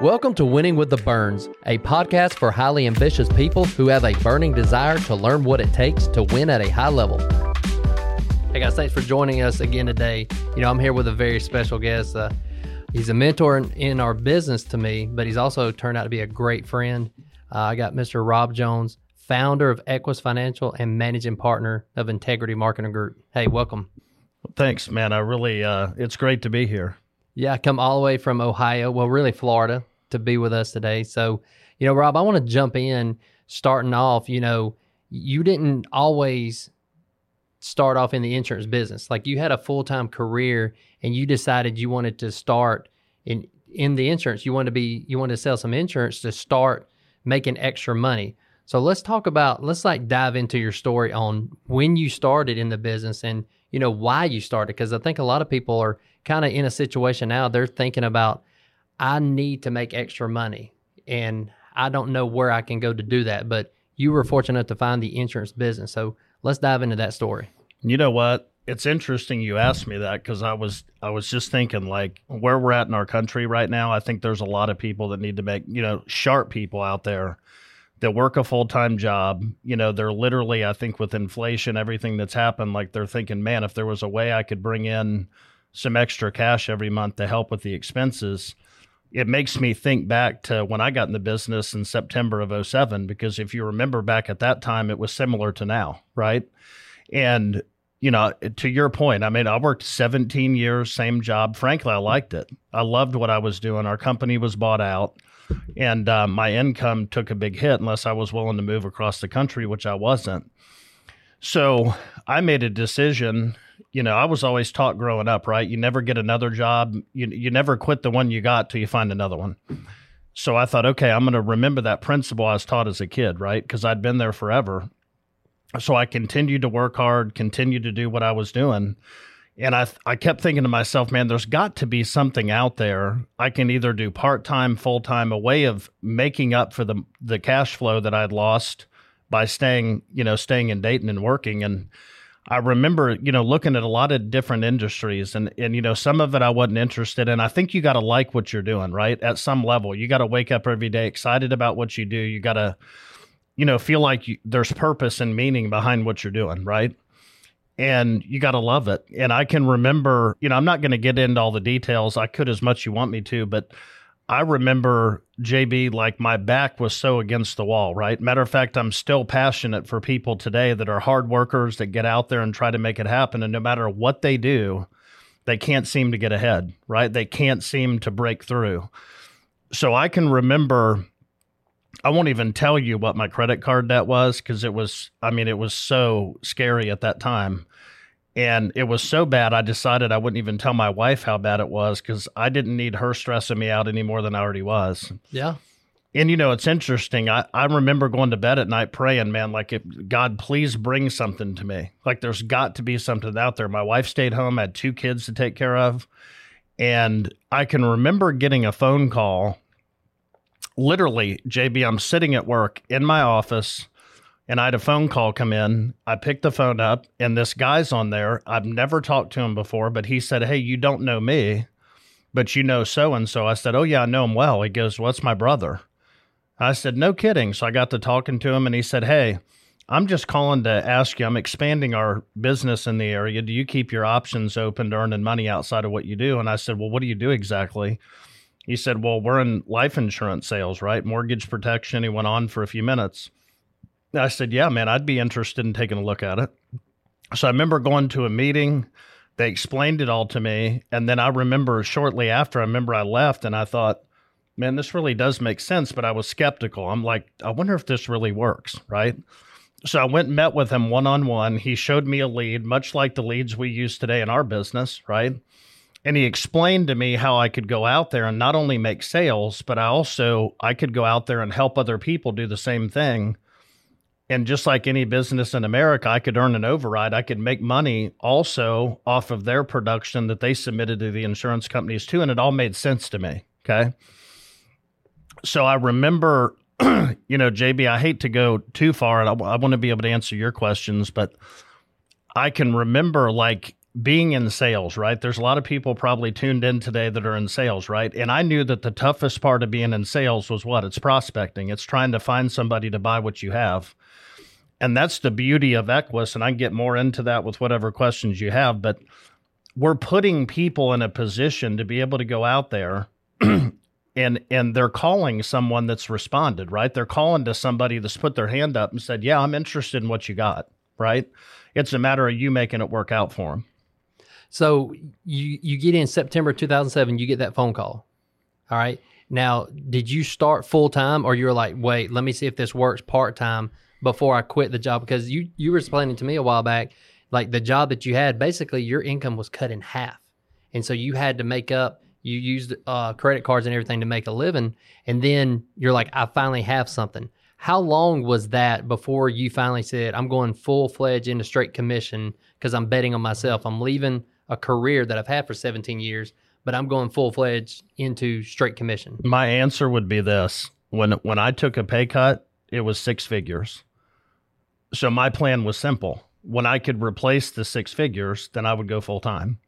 Welcome to Winning with the Burns, a podcast for highly ambitious people who have a burning desire to learn what it takes to win at a high level. Hey guys, thanks for joining us again today. You know, I'm here with a very special guest. Uh, he's a mentor in, in, our business to me, but he's also turned out to be a great friend. Uh, I got Mr. Rob Jones, founder of Equis Financial and managing partner of Integrity Marketing Group. Hey, welcome. Thanks, man. I really, uh, it's great to be here. Yeah, I come all the way from Ohio, well, really Florida, to be with us today. So, you know, Rob, I want to jump in starting off. You know, you didn't always start off in the insurance business. Like you had a full time career and you decided you wanted to start in in the insurance. You wanted to be you wanted to sell some insurance to start making extra money. So let's talk about let's like dive into your story on when you started in the business and you know why you started because I think a lot of people are kind of in a situation now they're thinking about I need to make extra money and I don't know where I can go to do that but you were fortunate to find the insurance business. So let's dive into that story. You know what? It's interesting you asked me that because I was I was just thinking like where we're at in our country right now. I think there's a lot of people that need to make you know sharp people out there that work a full time job. You know, they're literally I think with inflation, everything that's happened, like they're thinking, man, if there was a way I could bring in some extra cash every month to help with the expenses it makes me think back to when I got in the business in September of 07, because if you remember back at that time, it was similar to now, right? And, you know, to your point, I mean, I worked 17 years, same job. Frankly, I liked it. I loved what I was doing. Our company was bought out, and uh, my income took a big hit unless I was willing to move across the country, which I wasn't. So I made a decision you know, I was always taught growing up, right? You never get another job. You you never quit the one you got till you find another one. So I thought, okay, I'm going to remember that principle I was taught as a kid, right? Because I'd been there forever. So I continued to work hard, continued to do what I was doing. And I I kept thinking to myself, man, there's got to be something out there I can either do part-time, full-time, a way of making up for the the cash flow that I'd lost by staying, you know, staying in Dayton and working and I remember, you know, looking at a lot of different industries and and you know, some of it I wasn't interested in. I think you got to like what you're doing, right? At some level. You got to wake up every day excited about what you do. You got to you know, feel like you, there's purpose and meaning behind what you're doing, right? And you got to love it. And I can remember, you know, I'm not going to get into all the details. I could as much you want me to, but I remember JB like my back was so against the wall, right? Matter of fact, I'm still passionate for people today that are hard workers that get out there and try to make it happen. And no matter what they do, they can't seem to get ahead, right? They can't seem to break through. So I can remember, I won't even tell you what my credit card debt was because it was, I mean, it was so scary at that time. And it was so bad, I decided I wouldn't even tell my wife how bad it was because I didn't need her stressing me out any more than I already was. Yeah. And you know, it's interesting. I, I remember going to bed at night praying, man, like, if God, please bring something to me. Like, there's got to be something out there. My wife stayed home, had two kids to take care of. And I can remember getting a phone call. Literally, JB, I'm sitting at work in my office and I had a phone call come in. I picked the phone up, and this guy's on there. I've never talked to him before, but he said, Hey, you don't know me, but you know so and so. I said, Oh, yeah, I know him well. He goes, What's my brother? I said, No kidding. So I got to talking to him, and he said, Hey, I'm just calling to ask you. I'm expanding our business in the area. Do you keep your options open to earning money outside of what you do? And I said, Well, what do you do exactly? He said, Well, we're in life insurance sales, right? Mortgage protection. He went on for a few minutes. I said, Yeah, man, I'd be interested in taking a look at it. So I remember going to a meeting. They explained it all to me. And then I remember shortly after, I remember I left and I thought, man, this really does make sense. But I was skeptical. I'm like, I wonder if this really works. Right. So I went and met with him one on one. He showed me a lead, much like the leads we use today in our business. Right. And he explained to me how I could go out there and not only make sales, but I also I could go out there and help other people do the same thing and just like any business in America, I could earn an override. I could make money also off of their production that they submitted to the insurance companies too. And it all made sense to me. Okay. So I remember, you know, JB, I hate to go too far and I, want to be able to answer your questions, but I can remember like being in sales, right? There's a lot of people probably tuned in today that are in sales, right? And I knew that the toughest part of being in sales was what? It's prospecting. It's trying to find somebody to buy what you have. And that's the beauty of Equis. And I get more into that with whatever questions you have. But we're putting people in a position to be able to go out there and and they're calling someone that's responded, right? They're calling to somebody that's put their hand up and said, "Yeah, I'm interested in what you got." Right? It's a matter of you making it work out for them. So you you get in September 2007, you get that phone call. All right. Now, did you start full time, or you're like, wait, let me see if this works part time before I quit the job? Because you you were explaining to me a while back, like the job that you had, basically your income was cut in half, and so you had to make up. You used uh, credit cards and everything to make a living, and then you're like, I finally have something. How long was that before you finally said, I'm going full fledged into straight commission because I'm betting on myself? I'm leaving a career that I've had for 17 years, but I'm going full fledged into straight commission? My answer would be this: when when I took a pay cut, it was six figures. So my plan was simple. When I could replace the six figures, then I would go full time,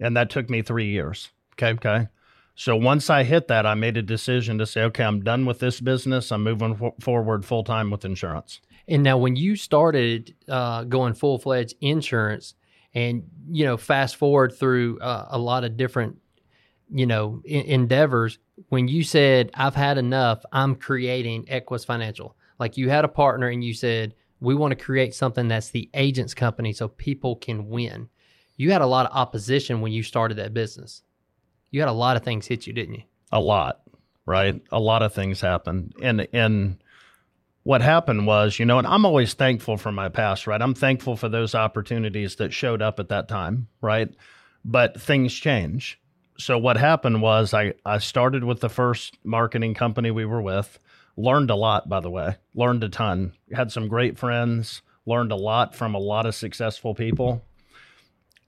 and that took me three years. Okay. Okay. So once I hit that, I made a decision to say, okay, I'm done with this business. I'm moving f- forward full time with insurance. And now, when you started uh, going full fledged insurance, and you know, fast forward through uh, a lot of different, you know, in- endeavors. When you said, "I've had enough," I'm creating Equis Financial. Like you had a partner, and you said, "We want to create something that's the agent's company, so people can win." You had a lot of opposition when you started that business. You had a lot of things hit you, didn't you? a lot, right? A lot of things happened. And and what happened was, you know, and I'm always thankful for my past, right? I'm thankful for those opportunities that showed up at that time, right? But things change. So what happened was I I started with the first marketing company we were with, learned a lot by the way. Learned a ton. Had some great friends, learned a lot from a lot of successful people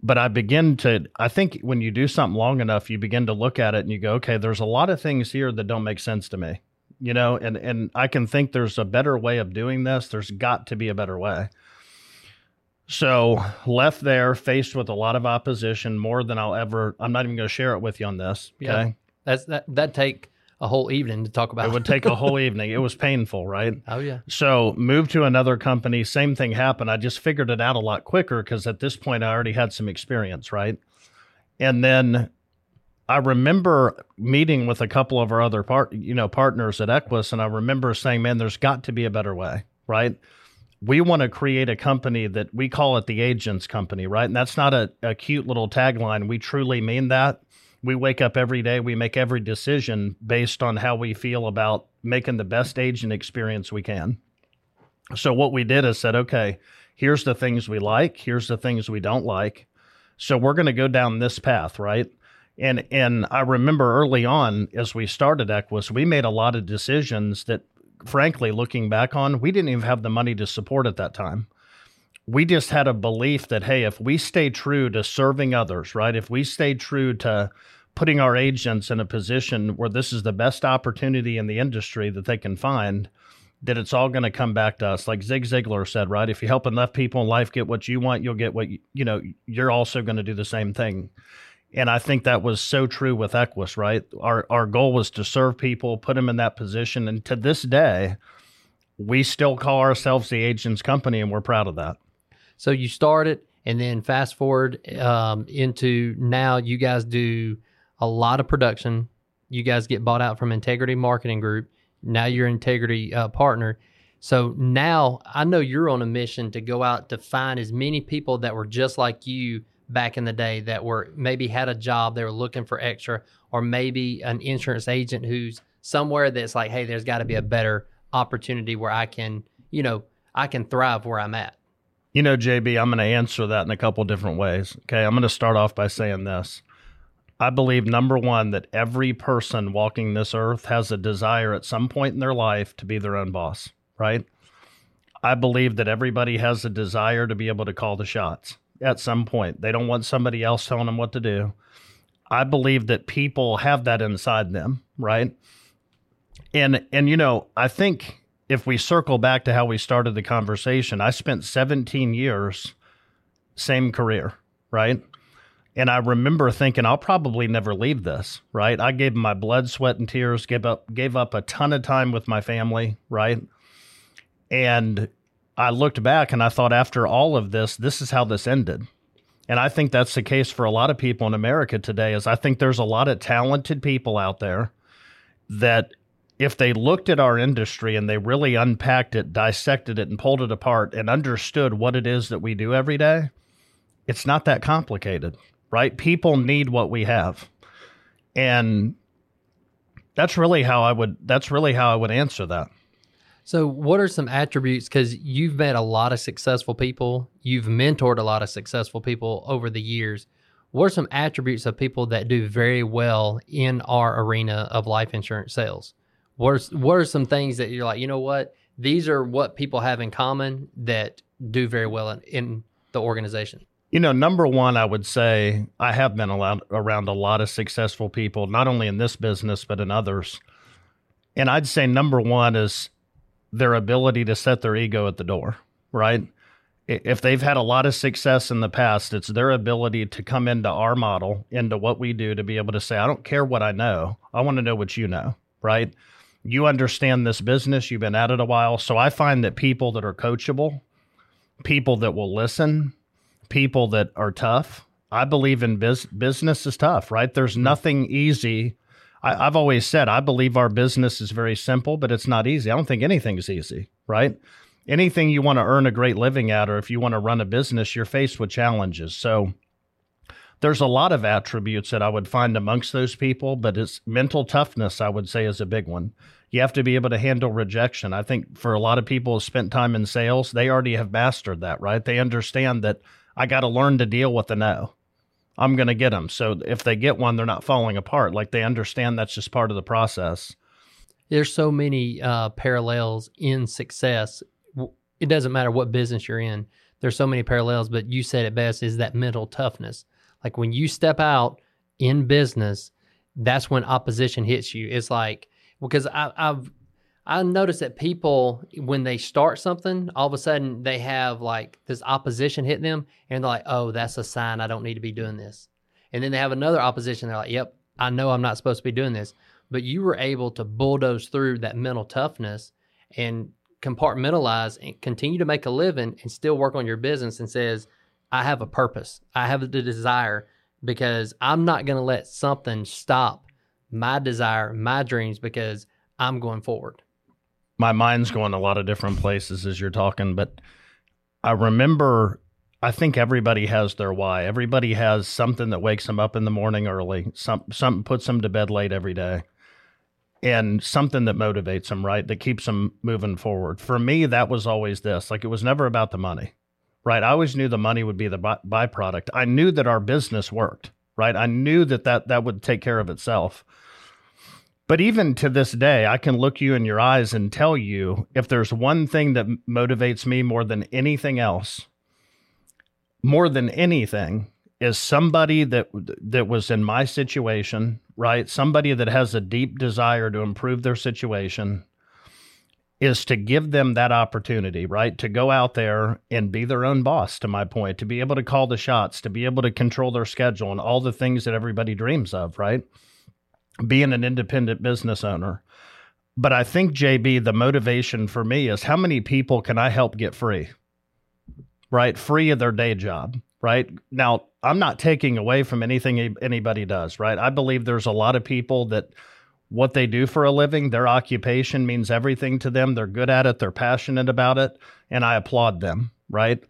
but I begin to, I think when you do something long enough, you begin to look at it and you go, okay, there's a lot of things here that don't make sense to me, you know, and, and I can think there's a better way of doing this. There's got to be a better way. So left there, faced with a lot of opposition, more than I'll ever, I'm not even going to share it with you on this. Okay. Yeah. That's that. That take a whole evening to talk about. It would take a whole evening. It was painful, right? oh yeah. So moved to another company. Same thing happened. I just figured it out a lot quicker because at this point I already had some experience, right? And then I remember meeting with a couple of our other part, you know, partners at Equis, and I remember saying, "Man, there's got to be a better way, right?" We want to create a company that we call it the agents company, right? And that's not a, a cute little tagline. We truly mean that we wake up every day, we make every decision based on how we feel about making the best agent experience we can. So what we did is said, okay, here's the things we like, here's the things we don't like. So we're going to go down this path, right? And and I remember early on as we started Equis, we made a lot of decisions that frankly looking back on, we didn't even have the money to support at that time we just had a belief that hey if we stay true to serving others right if we stay true to putting our agents in a position where this is the best opportunity in the industry that they can find that it's all going to come back to us. Like zig ziglar said right if you help enough people in life get what you want you'll get what you, you know you're also going to do the same thing. And i think that was so true with Equis right? Our our goal was to serve people put them in that position and to this day we still call ourselves the agents company and we're proud of that. So you started, and then fast forward um, into now, you guys do a lot of production. You guys get bought out from Integrity Marketing Group. Now you're Integrity uh, partner. So now I know you're on a mission to go out to find as many people that were just like you back in the day that were maybe had a job they were looking for extra, or maybe an insurance agent who's somewhere that's like, hey, there's got to be a better opportunity where I can, you know, I can thrive where I'm at. You know, JB, I'm going to answer that in a couple different ways. Okay. I'm going to start off by saying this. I believe, number one, that every person walking this earth has a desire at some point in their life to be their own boss, right? I believe that everybody has a desire to be able to call the shots at some point. They don't want somebody else telling them what to do. I believe that people have that inside them, right? And and you know, I think if we circle back to how we started the conversation, I spent 17 years same career, right? And I remember thinking, I'll probably never leave this, right? I gave my blood, sweat, and tears, gave up, gave up a ton of time with my family, right? And I looked back and I thought, after all of this, this is how this ended. And I think that's the case for a lot of people in America today. Is I think there's a lot of talented people out there that if they looked at our industry and they really unpacked it, dissected it, and pulled it apart and understood what it is that we do every day, it's not that complicated, right? People need what we have. And that's really how I would that's really how I would answer that. So, what are some attributes? Because you've met a lot of successful people, you've mentored a lot of successful people over the years. What are some attributes of people that do very well in our arena of life insurance sales? What are, what are some things that you're like, you know what? These are what people have in common that do very well in, in the organization. You know, number one, I would say I have been allowed, around a lot of successful people, not only in this business, but in others. And I'd say number one is their ability to set their ego at the door, right? If they've had a lot of success in the past, it's their ability to come into our model, into what we do, to be able to say, I don't care what I know. I want to know what you know, right? You understand this business, you've been at it a while. So I find that people that are coachable, people that will listen, people that are tough, I believe in biz- business is tough, right? There's mm-hmm. nothing easy I, have always said I believe our business is very simple, but it's not easy. I don't think anything is easy, right? Anything you want to earn a great living at, or if you want to run a business, you're faced with challenges. So there's a lot of attributes that I would find amongst those people, but it's mental toughness, I would say, is a big one. You have to be able to handle rejection. I think for a lot of people who spent time in sales, they already have mastered that, right? They understand that I got to learn to deal with the no. I'm going to get them. So if they get one, they're not falling apart. Like they understand that's just part of the process. There's so many uh, parallels in success. It doesn't matter what business you're in. There's so many parallels, but you said it best is that mental toughness. Like when you step out in business, that's when opposition hits you. It's like because I, I've I notice that people, when they start something, all of a sudden they have like this opposition hit them, and they're like, "Oh, that's a sign I don't need to be doing this." And then they have another opposition. They're like, "Yep, I know I'm not supposed to be doing this." But you were able to bulldoze through that mental toughness and compartmentalize and continue to make a living and still work on your business and says, "I have a purpose. I have the desire because I'm not going to let something stop my desire, my dreams because I'm going forward." My mind's going a lot of different places as you're talking, but I remember I think everybody has their why. Everybody has something that wakes them up in the morning early, some something puts them to bed late every day. And something that motivates them, right? That keeps them moving forward. For me, that was always this. Like it was never about the money, right? I always knew the money would be the by- byproduct. I knew that our business worked, right? I knew that that, that would take care of itself. But even to this day, I can look you in your eyes and tell you if there's one thing that motivates me more than anything else, more than anything, is somebody that that was in my situation, right? Somebody that has a deep desire to improve their situation is to give them that opportunity, right? To go out there and be their own boss, to my point, to be able to call the shots, to be able to control their schedule and all the things that everybody dreams of, right? Being an independent business owner. But I think, JB, the motivation for me is how many people can I help get free? Right? Free of their day job. Right. Now, I'm not taking away from anything anybody does. Right. I believe there's a lot of people that what they do for a living, their occupation means everything to them. They're good at it, they're passionate about it, and I applaud them. Right.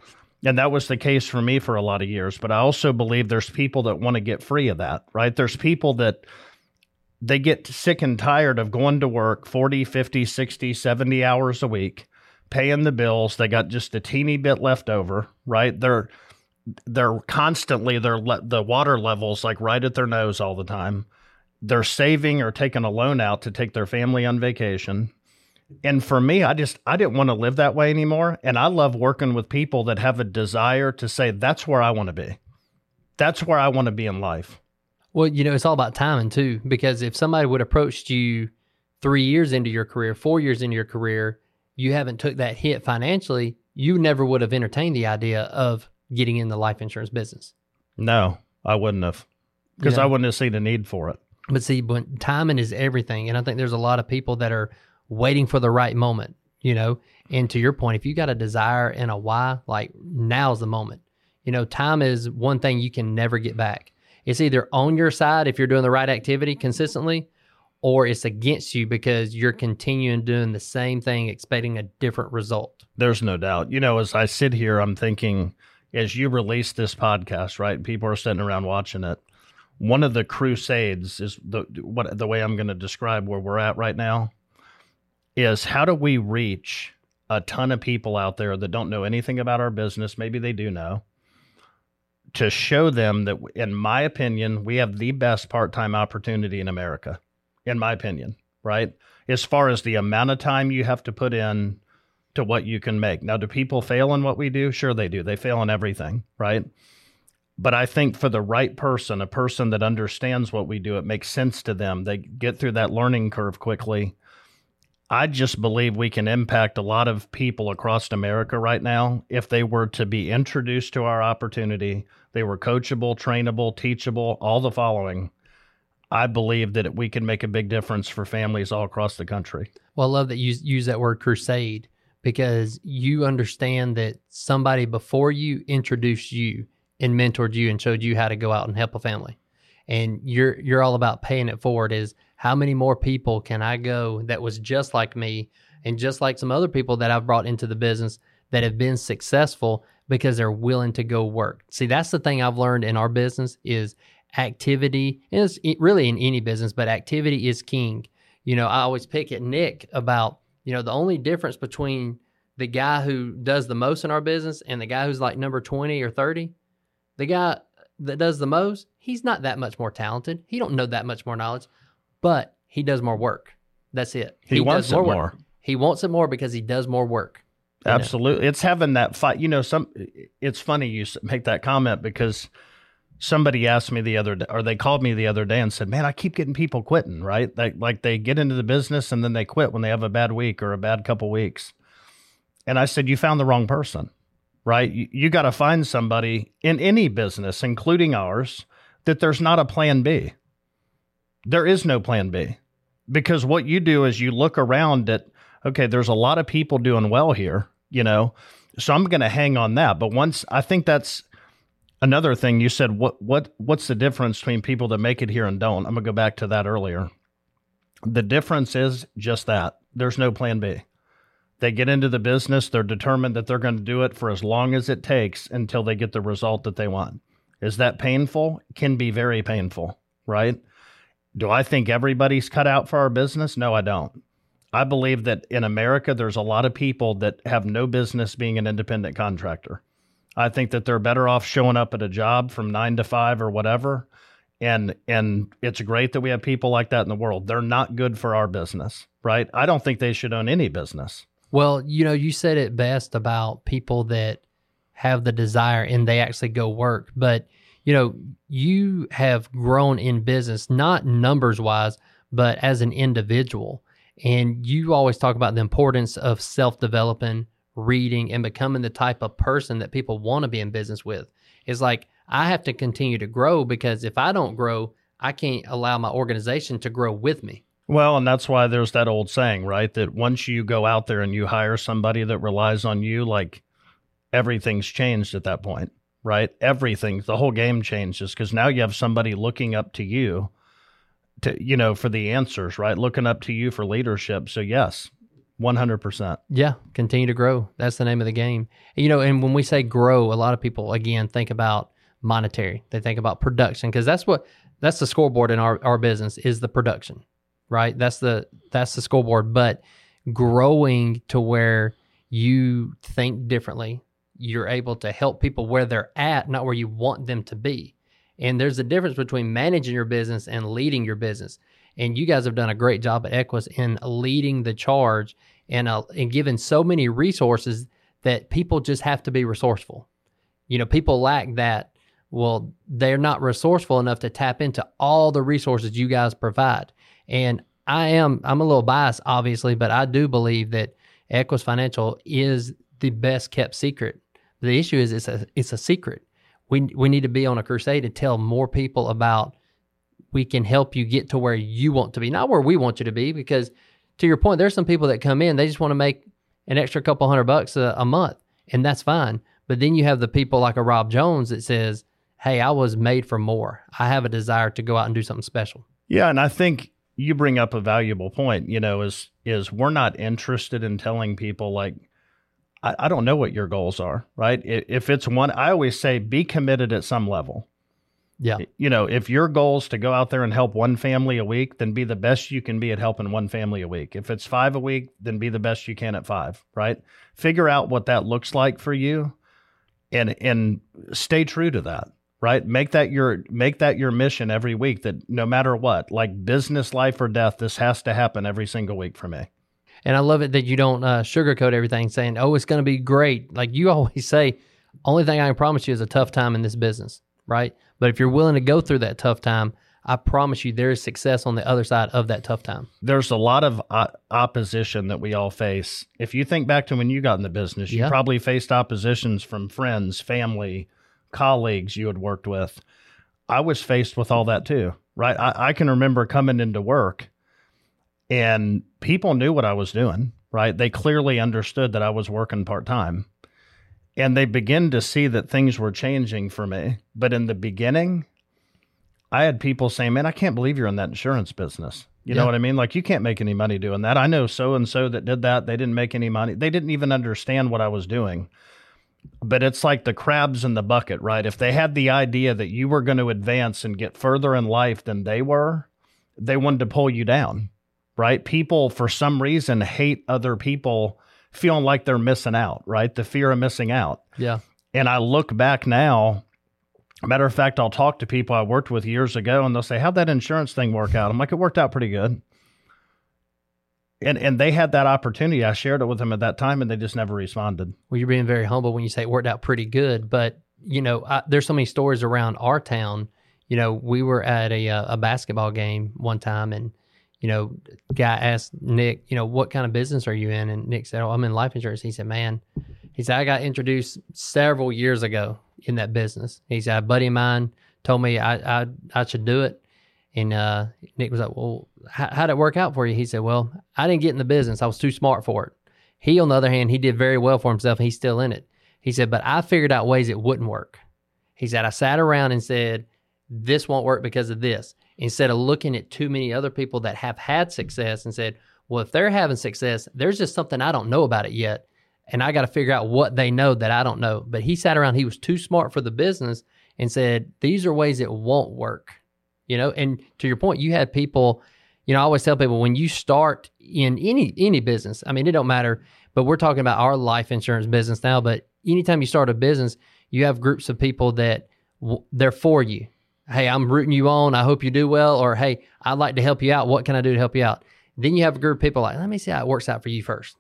And that was the case for me for a lot of years. But I also believe there's people that want to get free of that. Right. There's people that, they get sick and tired of going to work 40, 50, 60, 70 hours a week, paying the bills. They got just a teeny bit left over, right? They're they're constantly they're le- the water levels like right at their nose all the time. They're saving or taking a loan out to take their family on vacation. And for me, I just I didn't want to live that way anymore, and I love working with people that have a desire to say that's where I want to be. That's where I want to be in life. Well, you know, it's all about timing too, because if somebody would approached you three years into your career, four years into your career, you haven't took that hit financially, you never would have entertained the idea of getting in the life insurance business. No, I wouldn't have because Yeah. I wouldn't have seen a need for it. But see, when timing is everything, and I think there's a lot of people that are waiting for the right moment, you know. And to your point, if you got a desire and a why, like now's the moment. You know, time is one thing you can never get back. It's either on your side if you're doing the right activity consistently, or it's against you because you're continuing doing the same thing, expecting a different result. There's no doubt. You know, as I sit here, I'm thinking as you release this podcast, right? People are sitting around watching it. One of the crusades is the what the way I'm going to describe where we're at right now is how do we reach a ton of people out there that don't know anything about our business? Maybe they do know. To show them that, in my opinion, we have the best part time opportunity in America, in my opinion, right? As far as the amount of time you have to put in to what you can make. Now, do people fail in what we do? Sure, they do. They fail in everything, right? But I think for the right person, a person that understands what we do, it makes sense to them. They get through that learning curve quickly. I just believe we can impact a lot of people across America right now if they were to be introduced to our opportunity. They were coachable, trainable, teachable, all the following. I believe that we can make a big difference for families all across the country. Well, I love that you use that word crusade because you understand that somebody before you introduced you and mentored you and showed you how to go out and help a family. And you're you're all about paying it forward is how many more people can I go that was just like me and just like some other people that I've brought into the business that have been successful because they're willing to go work. See, that's the thing I've learned in our business is activity is really in any business, but activity is king. You know, I always pick at Nick about, you know, the only difference between the guy who does the most in our business and the guy who's like number 20 or 30, the guy that does the most, he's not that much more talented. He don't know that much more knowledge, but he does more work. That's it. He, wants does it work. more. He wants it more because he does more work. You know? Absolutely. It's having that fight. You know, some it's funny you make that comment because somebody asked me the other day, or they called me the other day and said, "Man, I keep getting people quitting, right? Like like they get into the business and then they quit when they have a bad week or a bad couple weeks." And I said, "You found the wrong person." Right? You, you got to find somebody in any business, including ours, that there's not a plan B. There is no plan B. Because what you do is you look around at okay, there's a lot of people doing well here, you know. So I'm going to hang on that. But once I think that's another thing you said what what what's the difference between people that make it here and don't? I'm going to go back to that earlier. The difference is just that. There's no plan B. They get into the business, they're determined that they're going to do it for as long as it takes until they get the result that they want. Is that painful? Can be very painful, right? Do I think everybody's cut out for our business? No, I don't. I believe that in America, there's a lot of people that have no business being an independent contractor. I think that they're better off showing up at a job from nine to five or whatever. And and it's great that we have people like that in the world. They're not good for our business, right? I don't think they should own any business. Well, you know, you said it best about people that have the desire and they actually go work. But, you know, you have grown in business, not numbers wise, but as an individual. And you always talk about the importance of self developing, reading, and becoming the type of person that people want to be in business with. It's like, I have to continue to grow because if I don't grow, I can't allow my organization to grow with me. Well, and that's why there's that old saying, right? That once you go out there and you hire somebody that relies on you, like everything's changed at that point, right? Everything, the whole game changes because now you have somebody looking up to you to, you know, for the answers, right? Looking up to you for leadership. So, yes, 100%. Yeah, continue to grow. That's the name of the game. You know, and when we say grow, a lot of people again think about monetary. They think about production because that's what that's the scoreboard in our our business is the production, right? That's the that's the scoreboard. But growing to where you think differently, you're able to help people where they're at, not where you want them to be. And there's a difference between managing your business and leading your business. And you guys have done a great job at Equis in leading the charge and uh, and giving so many resources that people just have to be resourceful. You know, people lack that. Well, they're not resourceful enough to tap into all the resources you guys provide. And I am I'm a little biased, obviously, but I do believe that Equis Financial is the best kept secret. The issue is it's a it's a secret. We we need to be on a crusade to tell more people about we can help you get to where you want to be, not where we want you to be. Because to your point, there's some people that come in, they just want to make an extra couple hundred bucks a, a month, and that's fine. But then you have the people like a Rob Jones that says, "Hey, I was made for more. I have a desire to go out and do something special." Yeah, and I think you bring up a valuable point. You know, is is we're not interested in telling people like I, I don't know what your goals are, right? If it's one, I always say be committed at some level. Yeah. You know, if your goal is to go out there and help one family a week, then be the best you can be at helping one family a week. If it's five a week, then be the best you can at five, right? Figure out what that looks like for you and and stay true to that right make that your make that your mission every week that no matter what like business life or death this has to happen every single week for me and I love it that you don't uh, sugarcoat everything, saying, "Oh, it's going to be great." Like you always say, only thing I can promise you is a tough time in this business, right? But if you're willing to go through that tough time, I promise you there is success on the other side of that tough time. There's a lot of uh, opposition that we all face. If you think back to when you got in the business, you Yeah. probably faced oppositions from friends, family, colleagues you had worked with. I was faced with all that too, right? I, I can remember coming into work and people knew what I was doing, right? They clearly understood that I was working part time. And they began to see that things were changing for me. But in the beginning, I had people saying, Man, I can't believe you're in that insurance business. You Yeah. know what I mean? Like, you can't make any money doing that. I know so and so that did that. They didn't make any money. They didn't even understand what I was doing. But it's like the crabs in the bucket, right? If they had the idea that you were going to advance and get further in life than they were, they wanted to pull you down, right? People, for some reason, hate other people feeling like they're missing out, right? The fear of missing out. Yeah. And I look back now. Matter of fact, I'll talk to people I worked with years ago and they'll say, How'd that insurance thing work out? I'm like, It worked out pretty good. And and they had that opportunity. I shared it with them at that time and they just never responded. Well, you're being very humble when you say it worked out pretty good, but you know, I, there's so many stories around our town. You know, we were at a uh, a basketball game one time, and you know, guy asked Nick, you know, what kind of business are you in? And Nick said, "Oh, I'm in life insurance." He said, "Man," he said, "I got introduced several years ago in that business." He said, "A buddy of mine told me I I, I should do it." And uh, Nick was like, "Well, how, how'd it work out for you?" He said, "Well, I didn't get in the business. I was too smart for it." He, on the other hand, he did very well for himself. He's still in it. He said, "But I figured out ways it wouldn't work." He said, "I sat around and said, this won't work because of this." Instead of looking at too many other people that have had success and said, "Well, if they're having success, there's just something I don't know about it yet." And I got to figure out what they know that I don't know. But he sat around, he was too smart for the business and said, These are ways it won't work you know and to your point you had people you know i always tell people when you start in any any business i mean it don't matter but we're talking about our life insurance business now but anytime you start a business you have groups of people that w- they're for you hey i'm rooting you on. I hope you do well. Or hey i'd like to help you out. What can i do to help you out? Then you have a group of people like let me see how it works out for you first.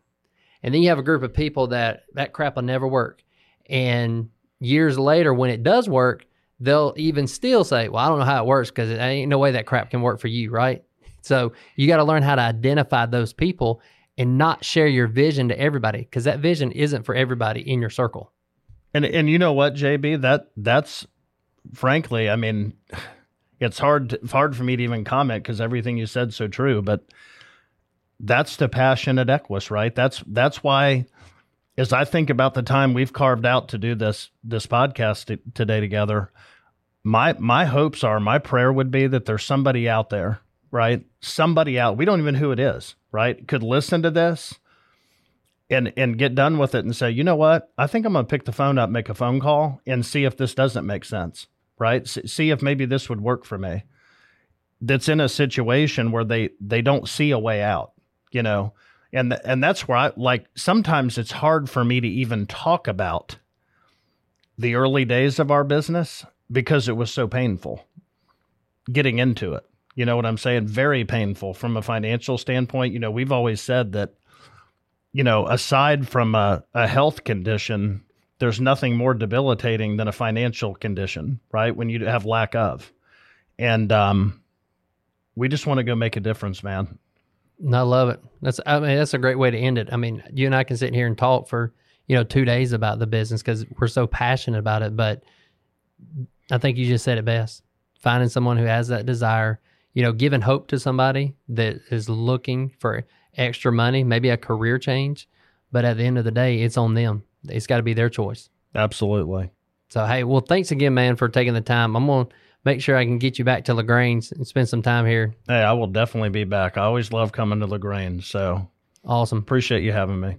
And then you have a group of people that that crap will never work. And years later when it does work they'll even still say, Well, I don't know how it works because it ain't no way that crap can work for you, right? So you got to learn how to identify those people and not share your vision to everybody because that vision isn't for everybody in your circle. And and you know what, JB, that that's frankly, I mean, it's hard to, hard for me to even comment because everything you said so true. But that's the passion at Equis, right? That's that's why, as I think about the time we've carved out to do this this podcast t- today together, my my hopes are, my prayer would be that there's somebody out there, right? Somebody out. We don't even know who it is, right? Could listen to this and and get done with it and say, you know what? I think I'm going to pick the phone up, make a phone call, and see if this doesn't make sense, right? S- see if maybe this would work for me. That's in a situation where they they don't see a way out, you know, and th- and that's where I like. Sometimes it's hard for me to even talk about the early days of our business because it was so painful getting into it. You know what I'm saying? Very painful from a financial standpoint. You know, we've always said that you know, aside from a, a health condition, there's nothing more debilitating than a financial condition, right? When you have lack of. And um, we just want to go make a difference, man. I love it. That's I mean that's a great way to end it. I mean, you and I can sit here and talk for, you know, 2 days about the business cuz we're so passionate about it, but I think you just said it best. Finding someone who has that desire, you know, giving hope to somebody that is looking for extra money, maybe a career change, but at the end of the day, it's on them. It's got to be their choice. Absolutely. So, hey, well, thanks again, man, for taking the time. I'm going to make sure I can get you back to LaGrange and spend some time here. Hey, I will definitely be back. I always love coming to LaGrange. So Awesome. appreciate you having me.